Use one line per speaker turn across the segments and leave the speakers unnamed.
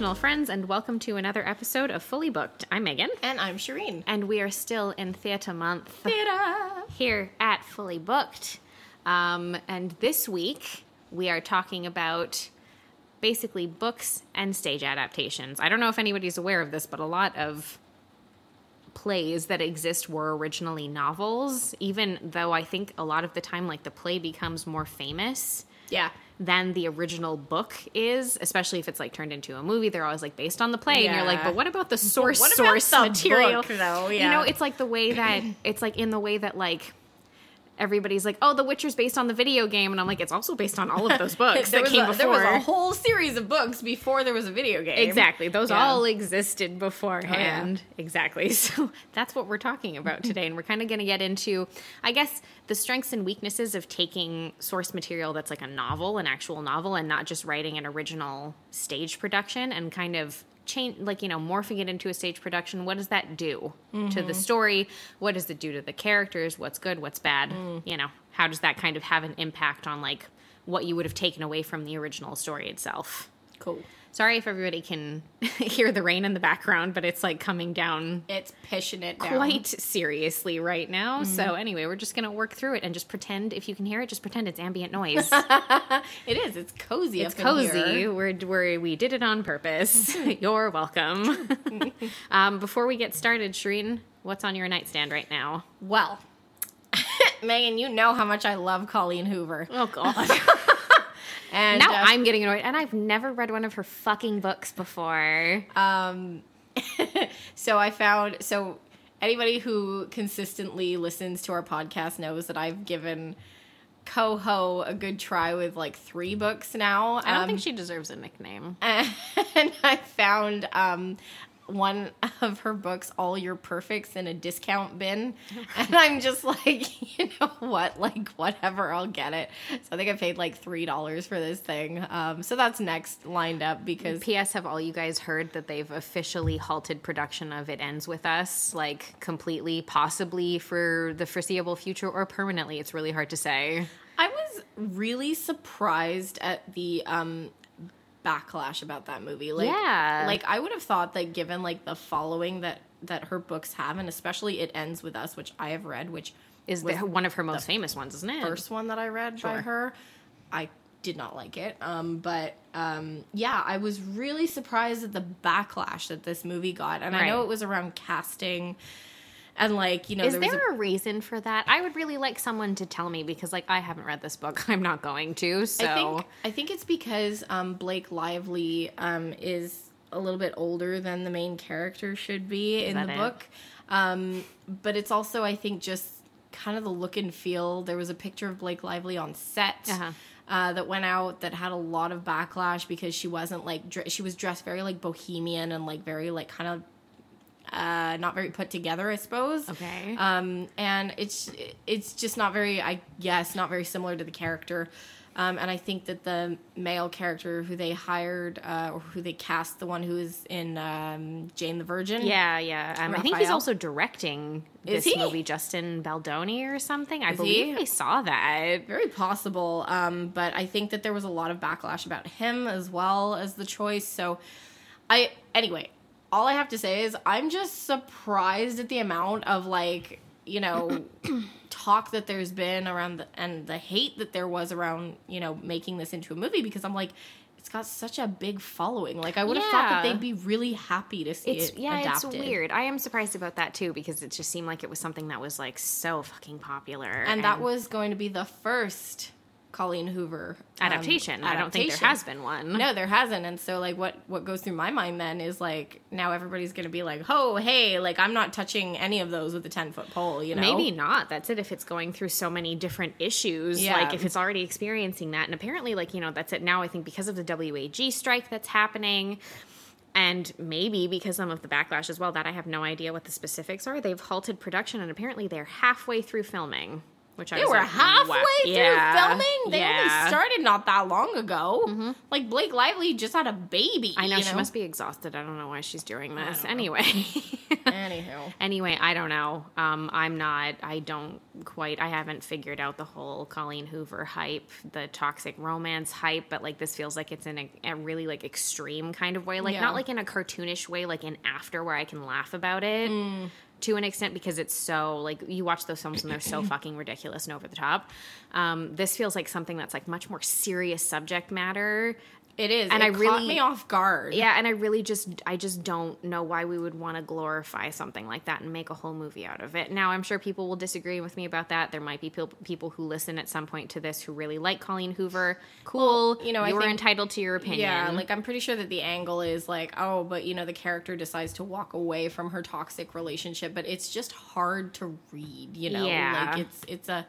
fictional friends, and welcome to another episode of Fully Booked. I'm Megan,
And I'm Shireen.
and we are still in theatre month
Theater.
here at Fully Booked. Um, and this week, we are talking about basically books and stage adaptations. I don't know if anybody's aware of this, but a lot of plays that exist were originally novels, even though I think a lot of the time, like, the play becomes more famous
Yeah.
Than the original book is, especially if it's like turned into a movie. They're always like based on the play, and you're like, but what about the source
what about
source
the
material?
book, though?
You know, it's like the way that it's like in the way that like everybody's like, oh, The Witcher's based on the video game, and I'm like, it's also based on all of those books that came
a,
before.
there was a whole series of books before there was a video game.
Exactly. Those
Yeah.
all existed beforehand. Oh, exactly. So that's what we're talking about today. And we're kind of going to get into, I guess, the strengths and weaknesses of taking source material that's like a novel, an actual novel, and not just writing an original stage production and kind of change, like, you know, morphing it into a stage production. What does that do to the mm-hmm. story? What does it do to the characters? What's good? What's bad? Mm. You know, how does that kind of have an impact on like what you would have taken away from the original story itself?
Cool.
Sorry if everybody can hear the rain in the background, but it's like coming down
It's pishing it down.
quite seriously right now. So anyway, we're just gonna work through it and just pretend if you can hear it, just pretend it's ambient noise.
It is. It's cozy.
it's cozy. We're, we're we did it on purpose. You're welcome. um, before we get started, Shreen, what's on your nightstand right now?
Well, Megan, you know how much I love Colleen Hoover.
Oh God.
And
now
uh,
I'm getting annoyed, and I've never read one of her fucking books before.
Um, so I found so anybody who consistently listens to our podcast knows that I've given Coho a good try with like three books now.
I don't
Um,
think she deserves a nickname.
and I found um, one of her books, All Your Perfects, in a discount bin. And I'm just like, you know what? Like, whatever, I'll get it. So I think I paid like $3 for this thing. Um, so that's next lined up because.
P.S. Have all you guys heard that they've officially halted production of It Ends With Us, like completely, possibly for the foreseeable future or permanently? It's really hard to say.
I was really surprised at the um backlash about that movie. Like
Yeah.
like I would have thought that given like the following that that her books have and especially It Ends With Us, which I have read, which
Is the, one of her most famous ones, isn't it?
first one that I read by her. I did not like it. Um, but um, yeah, I was really surprised at the backlash that this movie got. And I know it was around casting and like, you know,
Is
there was
there
a,
a reason for that? I would really like someone to tell me because, like, I haven't read this book. I'm not going to. So
I think I think it's because um, Blake Lively um, is a little bit older than the main character should be in the
it?
book. Um, but it's also I think just kind of the look and feel. There was a picture of Blake Lively on set.
Uh-huh.
Uh, that went out that had a lot of backlash because she wasn't like dre- she was dressed very like bohemian and like very like kind of uh, not very put together I suppose
okay.
um, and it's it's just not very I guess not very similar to the character. Um, and I think that the male character who they hired uh, or who they cast, the one who is in um, Jane the Virgin,
yeah, yeah. Um, I think he's also directing this movie, Justin Baldoni or something. I
Is
believe
he?
I saw that.
very possible. Um, but I think that there was a lot of backlash about him as well as the choice. So, I anyway, all I have to say is I'm just surprised at the amount of like you know talk that there's been around the, and the hate that there was around you know making this into a movie because I'm like. It's got such a big following. Like I would have thought that they'd be really happy to see
It's
it
yeah,
adapted.
it's weird. I am surprised about that too because it just seemed like it was something that was like so fucking popular.
And that was going to be the first Colleen Hoover um,
adaptation. I don't think there has been one.
No, there hasn't. And so like what what goes through my mind then is like now everybody's gonna be like, oh hey, like I'm not touching any of those with a ten foot pole, you know?
Maybe not. That's it. If it's going through so many different issues,
Yeah.
like if it's already experiencing that, and apparently, like you know, that's it now. I think because of the WAG strike that's happening, and maybe because some of the backlash as well. That I have no idea what the specifics are. They've halted production, and apparently they're halfway through filming. Which I
They were
like,
halfway
wow.
through
Yeah.
filming. They
yeah. Mm-hmm.
only started not that long ago. Like Blake Lively just had a baby.
I know,
you
she must be exhausted. I don't know why she's doing this. Anyway.
Anywho,
Anyway, I don't know. Um, I'm not. I don't quite. I haven't figured out the whole Colleen Hoover hype, the toxic romance hype. But like, this feels like it's in a, a really like extreme kind of way. Like,
Yeah.
not like in a cartoonish way, like in After, where I can laugh about it to an extent because it's so like you watch those films and they're so fucking ridiculous and over the top. Um, this feels like something that's like much more serious subject matter
it is.
And
it
I
caught
really-
me off guard.
yeah, and I really just I just don't know why we would want to glorify something like that and make a whole movie out of it. Now, I'm sure people will disagree with me about that. There might be people who listen at some point to this who really like Colleen Hoover. Cool,
you know, I
you're entitled to your opinion.
Yeah, like I'm pretty sure that the angle is like, oh, but you know, the character decides to walk away from her toxic relationship, but it's just hard to read, you know?
Yeah.
Like it's it's a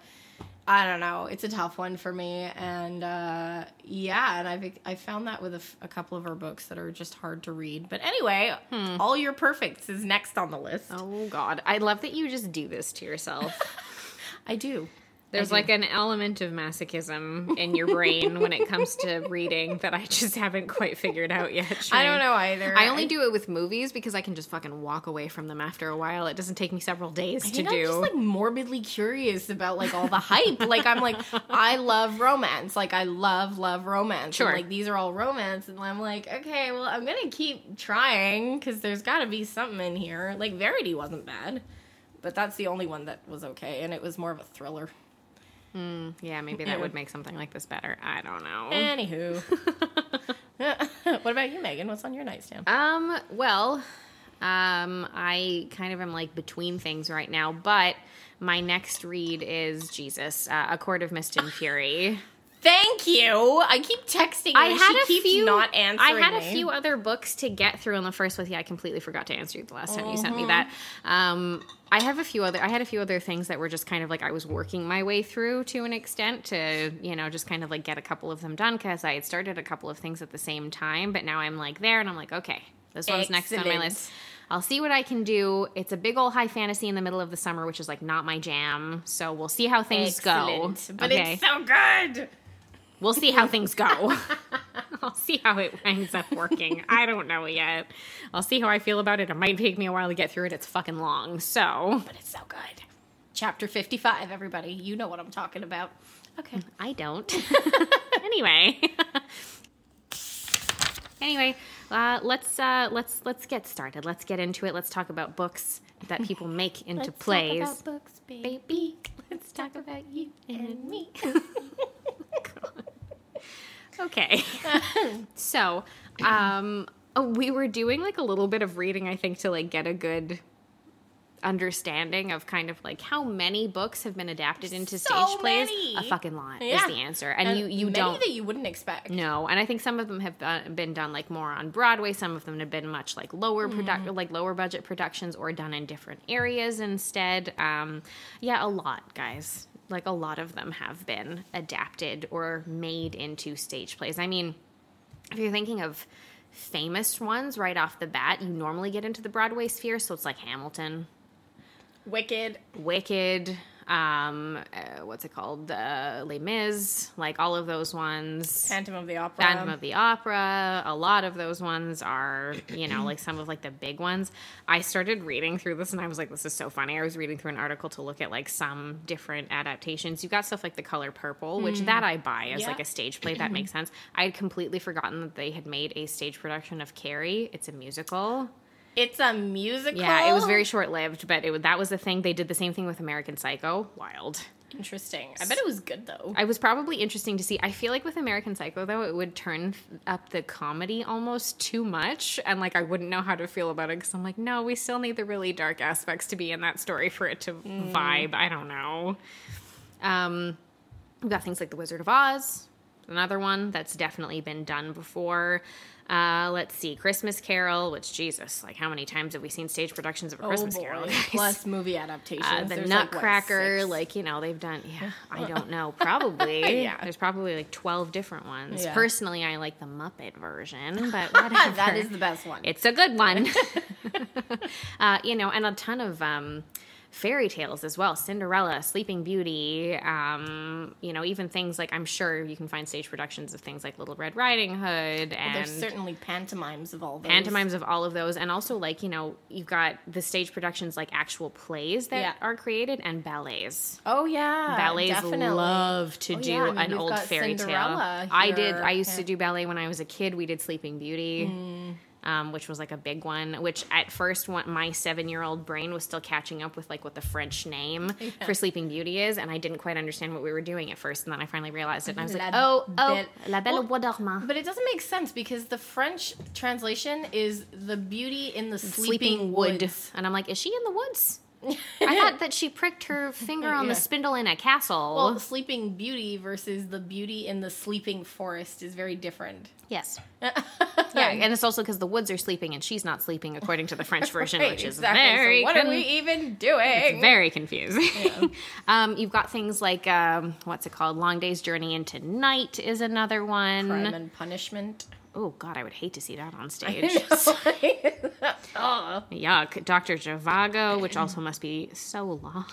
I don't know, it's a tough one for me and uh yeah, and I've I found that with a, f- a couple of her books that are just hard to read. But anyway, All Your Perfects is next on the list.
oh God, I love that you just do this to yourself.
I do.
There's like an element of masochism in your brain when it comes to reading that I just haven't quite figured out yet.
I don't know either.
I only do it with movies because I can just fucking walk away from them after a while. It doesn't take me several days
I
to do.
I'm just like morbidly curious about like all the hype. like I'm like, I love romance. Like I love love romance.
Sure.
And, like these are all romance, and I'm like, okay, well I'm gonna keep trying because there's got to be something in here. Like Verity wasn't bad, but that's the only one that was okay, and it was more of a thriller.
Yeah, maybe that would make something like this better. I don't know.
Anywho, what about you, Megan? What's on your nightstand?
Um, well, um, I kind of am like between things right now, but my next read is Jesus, uh, A Court of Mist and Fury.
Thank you. I keep texting.
I had
she
a few.
not answering.
I had a few other books to get through in the first with. Yeah, I completely forgot to answer you the last time you sent me
Mm-hmm.
that. Um, I have a few other. I had a few other things that were just kind of like I was working my way through to an extent to you know just kind of like get a couple of them done because I had started a couple of things at the same time, but now I'm like there and I'm like okay, this one's next on my list. I'll see what I can do. It's a big old high fantasy in the middle of the summer, which is like not my jam. So we'll see how things
Excellent.
go.
But
okay?
it's so good.
We'll see how things go. I'll see how it ends up working. I don't know yet. I'll see how I feel about it. It might take me a while to get through it. It's fucking long. So,
but it's so good. Chapter 55, everybody. You know what I'm talking about. Okay.
I don't. anyway. anyway, uh, let's uh, let's let's get started. Let's get into it. Let's talk about books that people make into plays.
Talk about books, baby. Let's talk about you and me.
Okay. so, um, oh, we were doing like a little bit of reading, I think, to like get a good understanding of kind of like how many books have been adapted into
So
stage plays.
many.
A fucking lot
Yeah.
is the answer, and, you you
many
don't.
that you wouldn't expect.
no, and I think some of them have been done like more on Broadway. Some of them have been much like lower
Mm-hmm.
product, like lower budget productions, or done in different areas instead. Um, yeah, a lot, guys. Like a lot of them have been adapted or made into stage plays. I mean, if you're thinking of famous ones right off the bat, you normally get into the Broadway sphere. So it's like Hamilton,
Wicked.
Wicked, um, uh, what's it called? Uh, Les Mis, like all of those ones.
Phantom of the Opera.
Phantom of the Opera. A lot of those ones are, you know, like some of like the big ones. I started reading through this and I was like, this is so funny. I was reading through an article to look at like some different adaptations. You've got stuff like The Color Purple, which that I buy as
Yeah.
like a stage play. That makes sense. I had completely forgotten that they had made a stage production of Carrie. It's a musical.
It's a musical.
Yeah, it was very short lived, but it, that was the thing. They did the same thing with American Psycho. Wild.
interesting. I bet it was good though.
I was probably interesting to see. I feel like with American Psycho though, it would turn up the comedy almost too much, and like I wouldn't know how to feel about it because I'm like, no, we still need the really dark aspects to be in that story for it to vibe. I don't know. Um, we've got things like The Wizard of Oz, another one that's definitely been done before. Uh, let's see, Christmas Carol, which Jesus, like how many times have we seen stage productions of a Christmas
oh boy.
Carol? guys?
Plus movie adaptations.
Uh, the
There's, like, what,
Nutcracker, like, you know, they've done. Yeah, I don't know. Probably.
Yeah.
There's probably like twelve different ones.
Yeah.
Personally, I like the Muppet version, but
that is the best one.
It's a good one. uh, you know, and a ton of um, fairy tales as well Cinderella, Sleeping Beauty, um, you know, even things like I'm sure you can find stage productions of things like Little Red Riding Hood and
There's certainly pantomimes of all those.
pantomimes of all of those and also like you know you've got the stage productions like actual plays that
Yeah.
are created and ballets
Oh yeah,
ballets
definitely.
love to
Oh,
do
yeah, I mean,
an old fairy
Cinderella
tale i did i used
Yeah.
to do ballet when i was a kid we did sleeping beauty
Mm.
Um, which was like a big one which at first my seven year old brain was still catching up with like what the french name for sleeping beauty is and i didn't quite understand what we were doing at first and then i finally realized it and i was like oh oh la belle
Well,
au bois dormant
But it doesn't make sense because the French translation is the beauty in the sleeping,
sleeping wood.
woods.
and i'm like is she in the woods i thought that she pricked her finger on
Yeah.
the spindle in a castle
Well, sleeping beauty versus the beauty in the sleeping forest is very different.
yes Yeah, and it's also because the woods are sleeping and she's not sleeping, according to the French version,
Right,
which is
exactly. So
very
what
con-
are we even doing?
It's very confusing. um, you've got things like um, what's it called? Long Day's Journey into Night is another one.
Crime and punishment.
Oh God, I would hate to see that on stage.
oh.
Yuck. Doctor Zhivago, which also must be so long.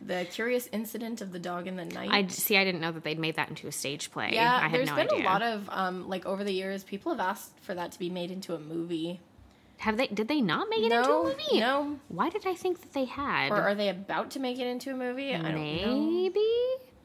The curious incident of the dog in the night.
I see. I didn't know that they'd made that into a stage play.
yeah,
I had
there's
no
been
idea.
a lot of um, like over the years, people have asked for that to be made into a movie.
Have they? Did they not make it into a movie?
no.
Why did I think that they had?
Or are they about to make it into a movie? I don't know.
Maybe.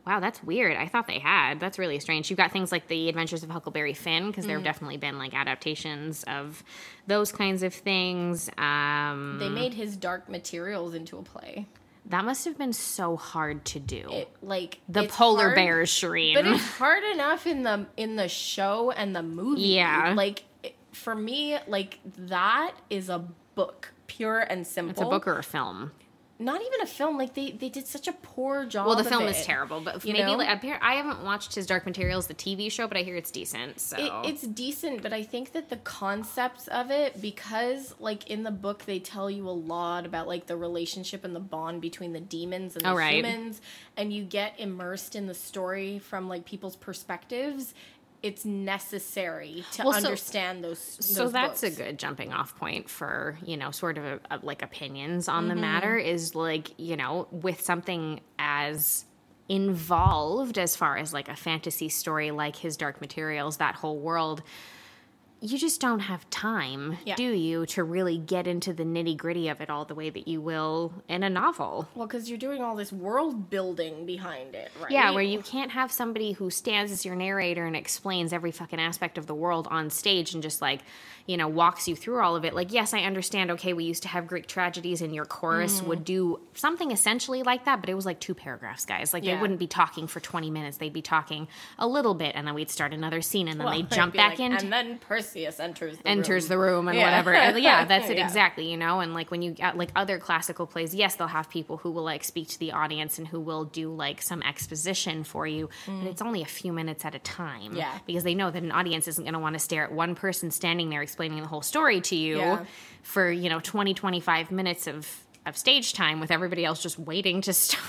Wow, that's weird. I thought they had. That's really strange. You've got things like the Adventures of Huckleberry Finn because
Mm.
there have definitely been like adaptations of those kinds of things. Um,
They made his dark materials into a play.
that must have been so hard to do.
It like
the polar
hard-
bears, Shireen.
But it's hard enough in the in the show and the movie.
Yeah.
Like for me, like that is a book, pure and simple.
it's a book or a film.
Not even a film. Like they they did such a poor job.
Well, the film
it.
is terrible, but maybe
know?
like, I haven't watched his Dark Materials, the TV show, but I hear it's decent. So
It, it's decent, but I think that the concepts of it, because like in the book they tell you a lot about like the relationship and the bond between the daemons and the
Oh, right.
humans, and you get immersed in the story from like people's perspectives. It's necessary to
Well, so-
understand those.
so
those
that's a good jumping off point for you know sort of a, a- like opinions on
Mm-hmm.
the matter is like you know with something as involved as far as like a fantasy story like his dark materials that whole world you just don't have time
Yeah.
do you to really get into the nitty gritty of it all the way that you will in a novel
Well, because you're doing all this world building behind it, right?
yeah, where you can't have somebody who stands as your narrator and explains every fucking aspect of the world on stage and just like, you know, walks you through all of it. Like, yes, I understand, okay, we used to have Greek tragedies and your chorus
Mm.
would do something essentially like that, but it was like two paragraphs, guys. Like,
Yeah.
they wouldn't be talking for 20 minutes. They'd be talking a little bit and then we'd start another scene and then
Well,
they'd jump back
like,
in.
and then Perseus enters the
enters
room.
the room and
Yeah.
whatever. And yeah, that's it
Yeah.
exactly, you know. And like when you got like other classical plays, yes, they'll have people who will like speak to the audience and who will do like some exposition for you, but it's only a few minutes at a time.
Mm. Yeah.
Because they know that an audience isn't going to want to stare at one person standing there explaining the whole story to you
Yeah.
for, you know, 20 25 minutes of of stage time with everybody else just waiting to start.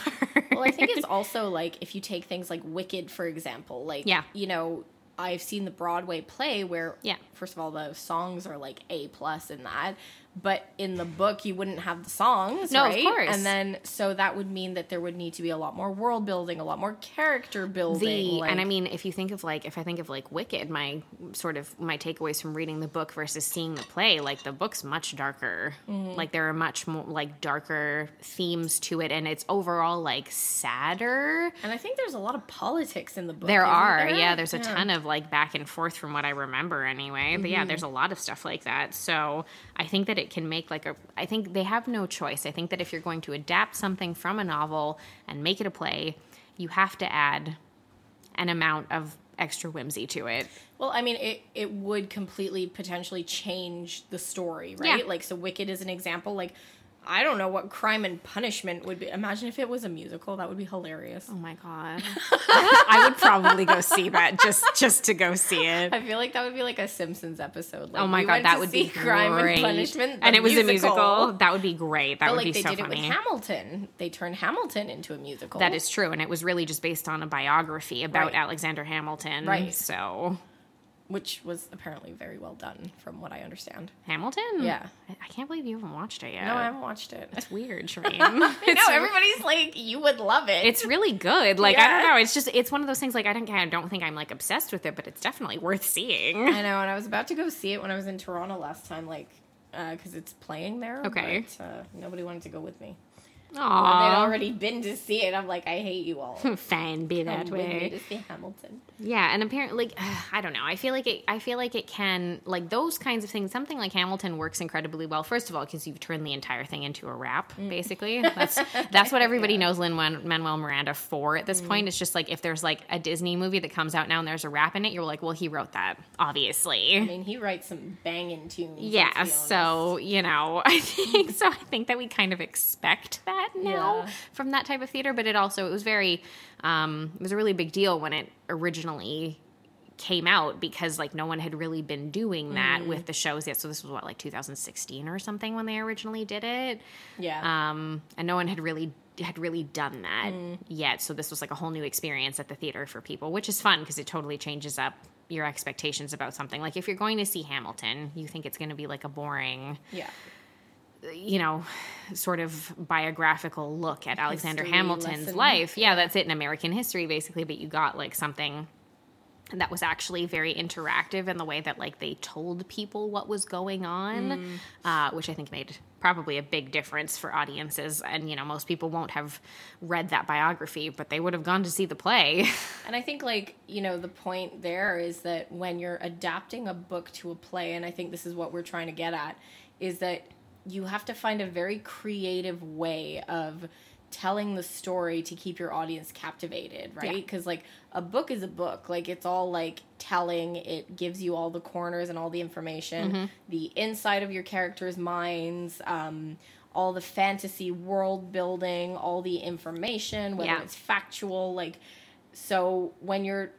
well, I think it's also like if you take things like Wicked, for example, like
Yeah.
you know, I've seen the Broadway play where
Yeah.
first of all the songs are like A plus in that. But in the book, you wouldn't have the songs,
No, of course.
And then, so that would mean that there would need to be a lot more world building, a lot more character building.
the
like-
and I mean, if you think of like if I think of like Wicked, my sort of my takeaways from reading the book versus seeing the play, like the book's much darker.
Mm-hmm.
Like there are much more like darker themes to it, and it's overall like sadder.
and I think there's a lot of politics in the book.
There are,
there?
yeah. There's a ton of like back and forth from what I remember, anyway. But
Mm-hmm.
yeah, there's a lot of stuff like that. So I think that it can make like a. I think they have no choice. I think that if you're going to adapt something from a novel and make it a play, you have to add an amount of extra whimsy to it.
Well, I mean, it it would completely potentially change the story,
Yeah.
right? Like, so Wicked is an example. Like, I don't know what Crime and Punishment would be. Imagine if it was a musical. That would be hilarious.
Oh my god. I would probably go see that just just to go see it.
I feel like that would be like a Simpsons episode. Like,
Oh my god, that would be
Crime
great.
and Punishment,
and it was a musical. That would be great. That
But
would
like
be
they
so
did
funny.
it with Hamilton. They turned Hamilton into a musical.
That is true, and it was really just based on a biography about
Right.
Alexander Hamilton.
Right.
So,
which was apparently very well done, from what I understand.
Hamilton?
Yeah.
I, I can't believe you haven't watched it yet.
No, I haven't watched it.
It's weird,
Shireen.
It's-
everybody's like, you would love it.
It's really good. Like I don't know. It's just it's one of those things. Like I don't I don't think I'm like obsessed with it, but it's definitely worth seeing.
I know, and I was about to go see it when I was in Toronto last time, like, because it's playing there.
Okay.
But, uh, nobody wanted to go with me. Oh
they'd
already been to see it. I'm like, I hate you all.
fine, be that
Come
way.
to see Hamilton.
Yeah, and apparently, like, I don't know. I feel like it. I feel like it can like those kinds of things. Something like Hamilton works incredibly well. First of all, because you've turned the entire thing into a rap.
Mm.
Basically, that's that's what everybody knows Lin Manuel Miranda for at this point. It's just like if there's like a Disney movie that comes out now and there's a rap in it, you're like, well, he wrote that, obviously.
I mean, he writes some banging tunes.
Yeah, so you know, I think so. I think that we kind of expect that now
Yeah.
from that type of theater, but it also it was very, um, it was a really big deal when it originally came out because like no one had really been doing that with the shows yet. So this was what like 2016 or something when they originally did it,
yeah.
um, and no one had really had really done that yet. So this was like a whole new experience at the theater for people, which is fun because it totally changes up your expectations about something. Like if you're going to see Hamilton, you think it's going to be like a boring,
yeah.
You know, sort of biographical look at Alexander
History
Hamilton's
lesson.
life. Yeah, that's it in American history basically, but you got like something that was actually very interactive in the way that like they told people what was going on, uh, which I think made probably a big difference for audiences. And you know, most people won't have read that biography, but they would have gone to see the play.
And I think, like, you know, the point there is that when you're adapting a book to a play, and I think this is what we're trying to get at, is that you have to find a very creative way of telling the story to keep your audience captivated, right?
Yeah.
Because, like, a book is a book. Like, it's all like telling, it gives you all the corners and all the information, the inside of your characters' minds, um, all the fantasy world building, all the information, whether
Yeah.
it's factual, like, so when you're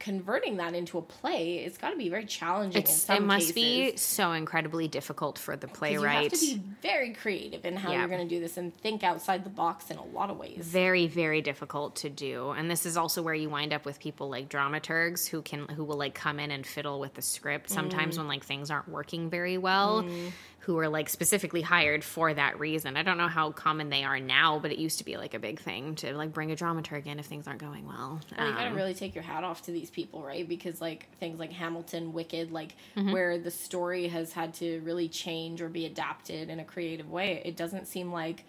converting that into a play, it's got to be very challenging. in some
it must
cases,
be so incredibly difficult for the playwright.
You have to be very creative in how
Yeah.
you're going to do this and think outside the box in a lot of ways.
very very difficult to do and this is also where you wind up with people like dramaturgs who can who will like come in and fiddle with the script sometimes mm. when like things aren't working very well mm. Who are like specifically hired for that reason i don't know how common they are now but it used to be like a big thing to like bring a dramaturg in if things aren't going well
Well, you gotta
Um,
really take your hat off to these people, right? Because like things like Hamilton, Wicked, like
Mm-hmm.
where the story has had to really change or be adapted in a creative way, it doesn't seem like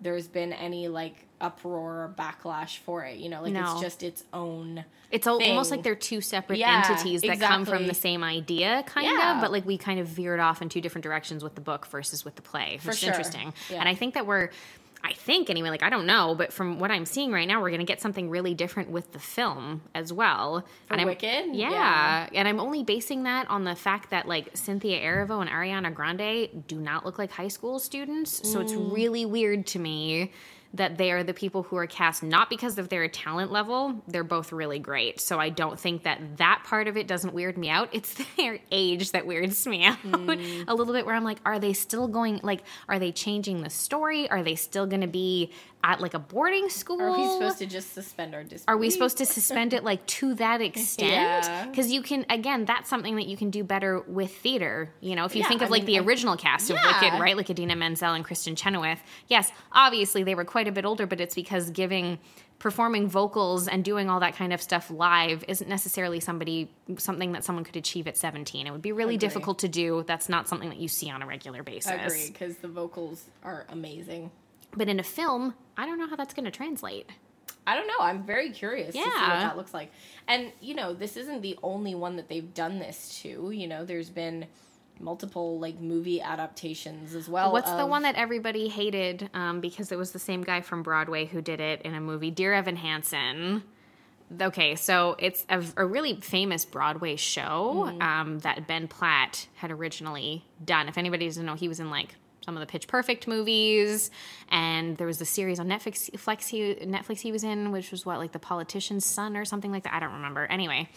there's been any like uproar or backlash for it. You know, like
No.
it's just its own.
It's al- almost like they're two separate
Yeah,
entities that come from the same idea, kind
Yeah.
of, but like we kind of veered off in two different directions with the book versus with the play,
For
which is
sure.
interesting.
Yeah.
And I think that we're, I think anyway, like I don't know, but from what I'm seeing right now, we're going to get something really different with the film as well.
For
and I'm,
Wicked?
Yeah.
Yeah.
And I'm only basing that on the fact that like Cynthia Erivo and Ariana Grande do not look like high school students. So it's
Mm.
really weird to me that they are the people who are cast not because of their talent level they're both really great. So i don't think that that part of it doesn't weird me out. It's their age that weirds me out
Mm.
a little bit where i'm like are they still going like are they changing the story? Are they still going to be at like a boarding school
Are we supposed to just suspend our disbelief?
are we supposed to suspend it like to that extent?
Yeah.
Because you can, again, that's something that you can do better with theater. You know, if you
Yeah,
think of
I
like
mean,
the
I-
original cast of
Yeah.
Wicked, right? Like Idina Menzel and Kristin Chenoweth. Yes, obviously they were quite a bit older, but it's because giving performing vocals and doing all that kind of stuff live isn't necessarily somebody something that someone could achieve at 17 it would be really
Agree.
difficult to do that's not something that you see on a regular basis
I agree because the vocals are amazing.
but in a film i don't know how that's going to translate
I don't know. I'm very curious to see what that looks like. And you know, this isn't the only one that they've done this to. You know, there's been multiple like movie adaptations as well.
What's the one that everybody hated um, because it was the same guy from Broadway who did it in a movie? Dear Evan Hansen. Okay, so it's a, a really famous Broadway show
Mm-hmm.
um, that Ben Platt had originally done. If anybody doesn't know, he was in like some of the Pitch Perfect movies, and there was a series on Netflix. Flex he, Netflix he was in, which was what like the politician's son or something like that. I don't remember. Anyway,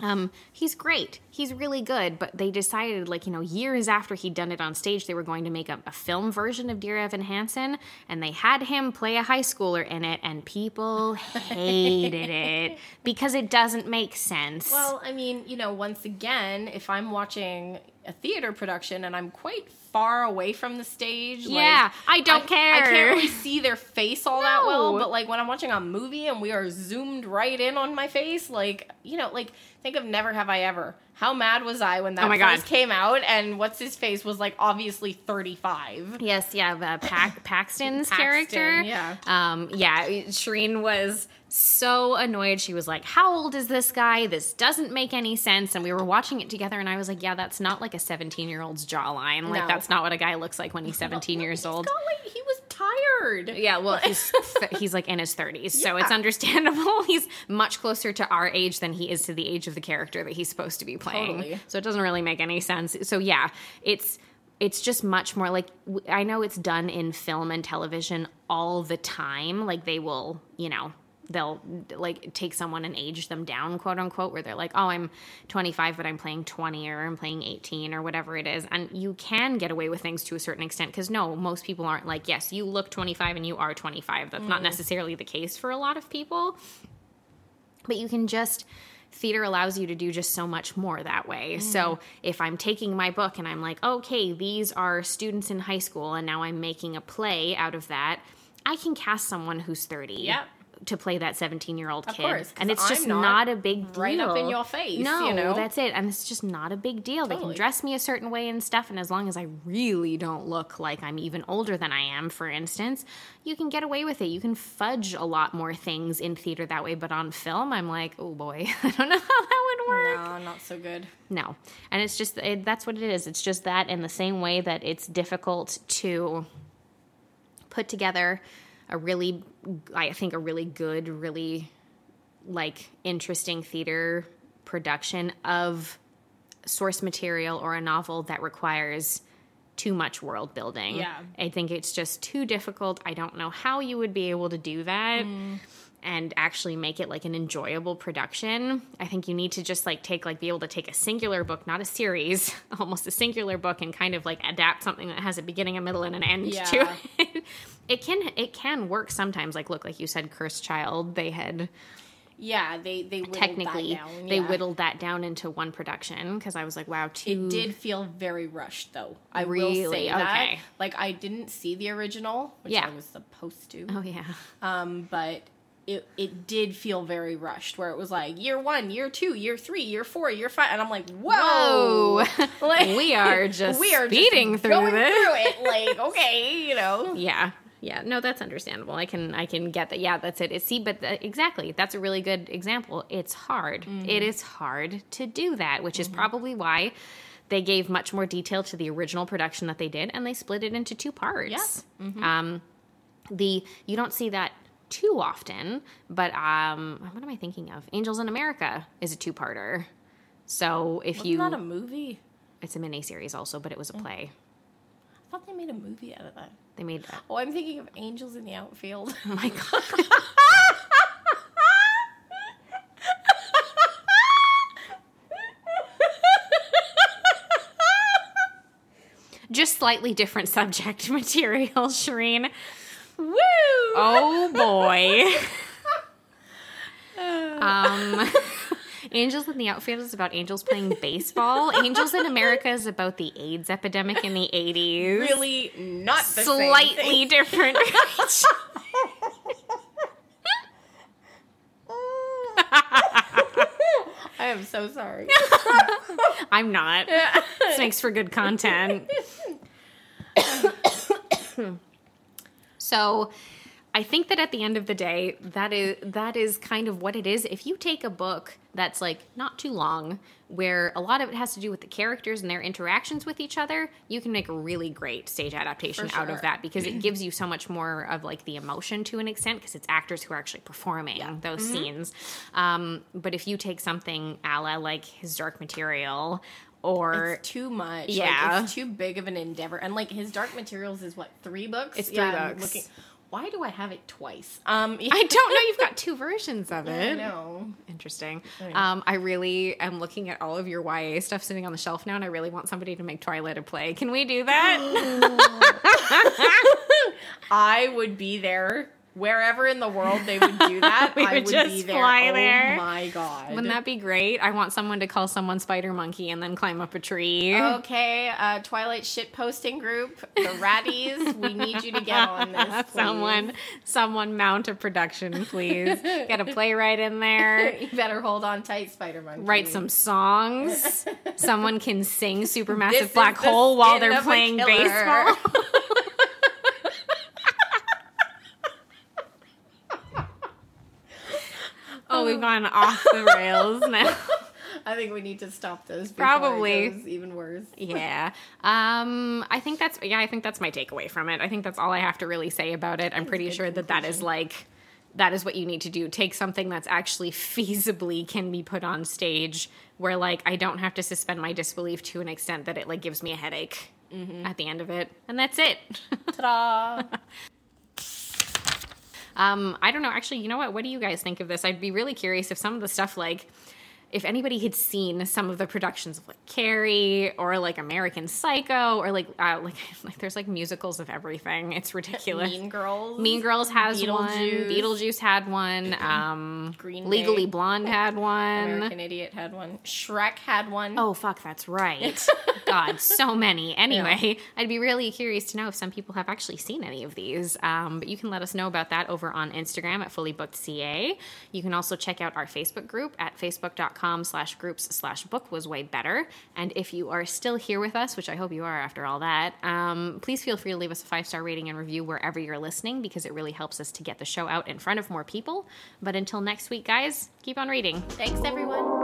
um, he's great. He's really good. But they decided, like, you know, years after he'd done it on stage, they were going to make a, a, film version of Dear Evan Hansen. And they had him play a high schooler in it. And people hated it because it doesn't make sense.
Well, I mean, you know, once again, if I'm watching a theater production and I'm quite far away from the stage.
Yeah, like, I don't
I,
care.
I can't really see their face all no. that well, but like when I'm watching a movie and we are zoomed right in on my face, like, you know, like think of Never Have I Ever. How mad was I when that oh first God. came out and what's his face was like obviously 35.
Yes, yeah, uh, Pac- Paxton's Paxton, character.
Yeah.
Um, yeah, Shireen was so annoyed. She was like, How old is this guy? This doesn't make any sense. And we were watching it together, and I was like, Yeah, that's not like a 17 year old's jawline. Like, no. that's not what a guy looks like when he's 17 years old.
Like, he was tired.
Yeah, well, he's, he's like in his 30s, so yeah. it's understandable. He's much closer to our age than he is to the age of the character that he's supposed to be playing. Totally. So it doesn't really make any sense. So, yeah, it's it's just much more like I know it's done in film and television all the time. Like they will, you know, they'll like take someone and age them down quote unquote where they're like oh i'm 25 but i'm playing 20 or i'm playing 18 or whatever it is and you can get away with things to a certain extent because no most people aren't like yes you look 25 and you are 25 that's mm. not necessarily the case for a lot of people but you can just theater allows you to do just so much more that way. Mm. So if I'm taking my book and I'm like, okay, these are students in high school, and now I'm making a play out of that, I can cast someone who's 30.
Yep
to play that 17 year old
kid.
Course, and it's just not, not, a big deal.
Right up in your face.
No,
you know?
that's it. And it's just not a big deal. Totally. They can dress me a certain way and stuff. And as long as I really don't look like I'm even older than I am, for instance, you can get away with it. You can fudge a lot more things in theater that way. But on film, I'm like, oh boy, I don't know how that would work.
No, not so good.
No. And it's just, it, that's what it is. It's just that in the same way that it's difficult to put together a really I think a really good, really like interesting theater production of source material or a novel that requires too much world building.
Yeah.
I think it's just too difficult. I don't know how you would be able to do that. Mm and actually make it like an enjoyable production. I think you need to just like take like be able to take a singular book, not a series, almost a singular book and kind of like adapt something that has a beginning, a middle and an end yeah. to it. it can it can work sometimes like look like you said cursed child they had
yeah, they they
technically
yeah.
they whittled that down into one production because I was like, wow, two.
It did feel very rushed, though. I really? will say that.
Okay.
Like I didn't see the original, which yeah. I was supposed to.
Oh yeah.
Um, but it it did feel very rushed where it was like year one year two year three year four year five and i'm like whoa,
whoa. like, we are just we are speeding just through going this.
through it like okay you know
yeah yeah no that's understandable i can i can get that yeah that's it see but the, exactly that's a really good example it's hard mm-hmm. it is hard to do that which mm-hmm. is probably why they gave much more detail to the original production that they did and they split it into two parts
yeah mm-hmm.
um the you don't see that too often, but um, what am I thinking of? Angels in America is a two-parter. So if
Wasn't
you
not a movie,
it's a mini series also, but it was a play.
I thought they made a movie out of that.
They made. That.
Oh, I'm thinking of Angels in the Outfield.
Oh my god. Just slightly different subject material, Shireen.
Woo!
Oh boy. um, Angels in the Outfield is about angels playing baseball. Angels in America is about the AIDS epidemic in the 80s.
Really not the
Slightly different.
I am so sorry.
I'm not. This makes for good content. So I think that at the end of the day, that is that is kind of what it is. If you take a book that's like not too long, where a lot of it has to do with the characters and their interactions with each other, you can make a really great stage adaptation sure. out of that because it gives you so much more of like the emotion to an extent because it's actors who are actually performing yeah. those mm-hmm. scenes. Um, but if you take something a la like his Dark Material or
it's too much.
Yeah,
like, it's too big of an endeavor. And like his Dark Materials is what three books.
It's three yeah, books.
Looking, Why do I have it twice? Um,
I don't know. You've got two versions of
I
it.
know.
Interesting. Um, I really am looking at all of your YA stuff sitting on the shelf now, and I really want somebody to make Twilight a play. Can we do that?
I would be there wherever in the world they would do that.
We
I
would
would
just
be there.
fly
oh
there.
my god!
Wouldn't that be great? I want someone to call someone Spider Monkey and then climb up a tree.
Okay, uh, Twilight shit posting group, the Ratties. we need you to get on this. please.
someone, someone mount a production, please. Get a playwright in there.
you better hold on tight, Spider monkey.
Write some songs. Someone can sing Supermassive Black Hole while they're playing baseball. Oh, we've gone off the rails now.
I think we need to stop this.
Probably.
even worse.
yeah. Um, I think that's yeah, I think that's my takeaway from it. I think that's all I have to really say about it. I'm pretty sure that that is like that is what you need to do. Take something that's actually feasibly can be put on stage where like I don't have to suspend my disbelief to an extent that it like gives me a headache at the end of it. And that's it.
Ta-da!
Um, I don't know. Actually, you know what? What do you guys think of this? I'd be really curious if some of the stuff like if anybody had seen some of the productions of like Carrie or like American Psycho or like uh, like like there's like musicals of everything. It's ridiculous.
mean Girls.
Mean Girls has one.
Beetlejuice.
Beetlejuice had one. Um,
Green
Legally
Day.
Blonde had one.
American Idiot had one. Shrek had one.
Oh fuck, that's right. God, so many. Anyway, I'd be really curious to know if some people have actually seen any of these. Um, but you can let us know about that over on Instagram at fullybookedca. You can also check out our Facebook group at facebook.com slash groups slash book was way better. And if you are still here with us, which I hope you are after all that, um, please feel free to leave us a five star rating and review wherever you're listening because it really helps us to get the show out in front of more people. But until next week, guys, keep on reading.
Thanks, everyone.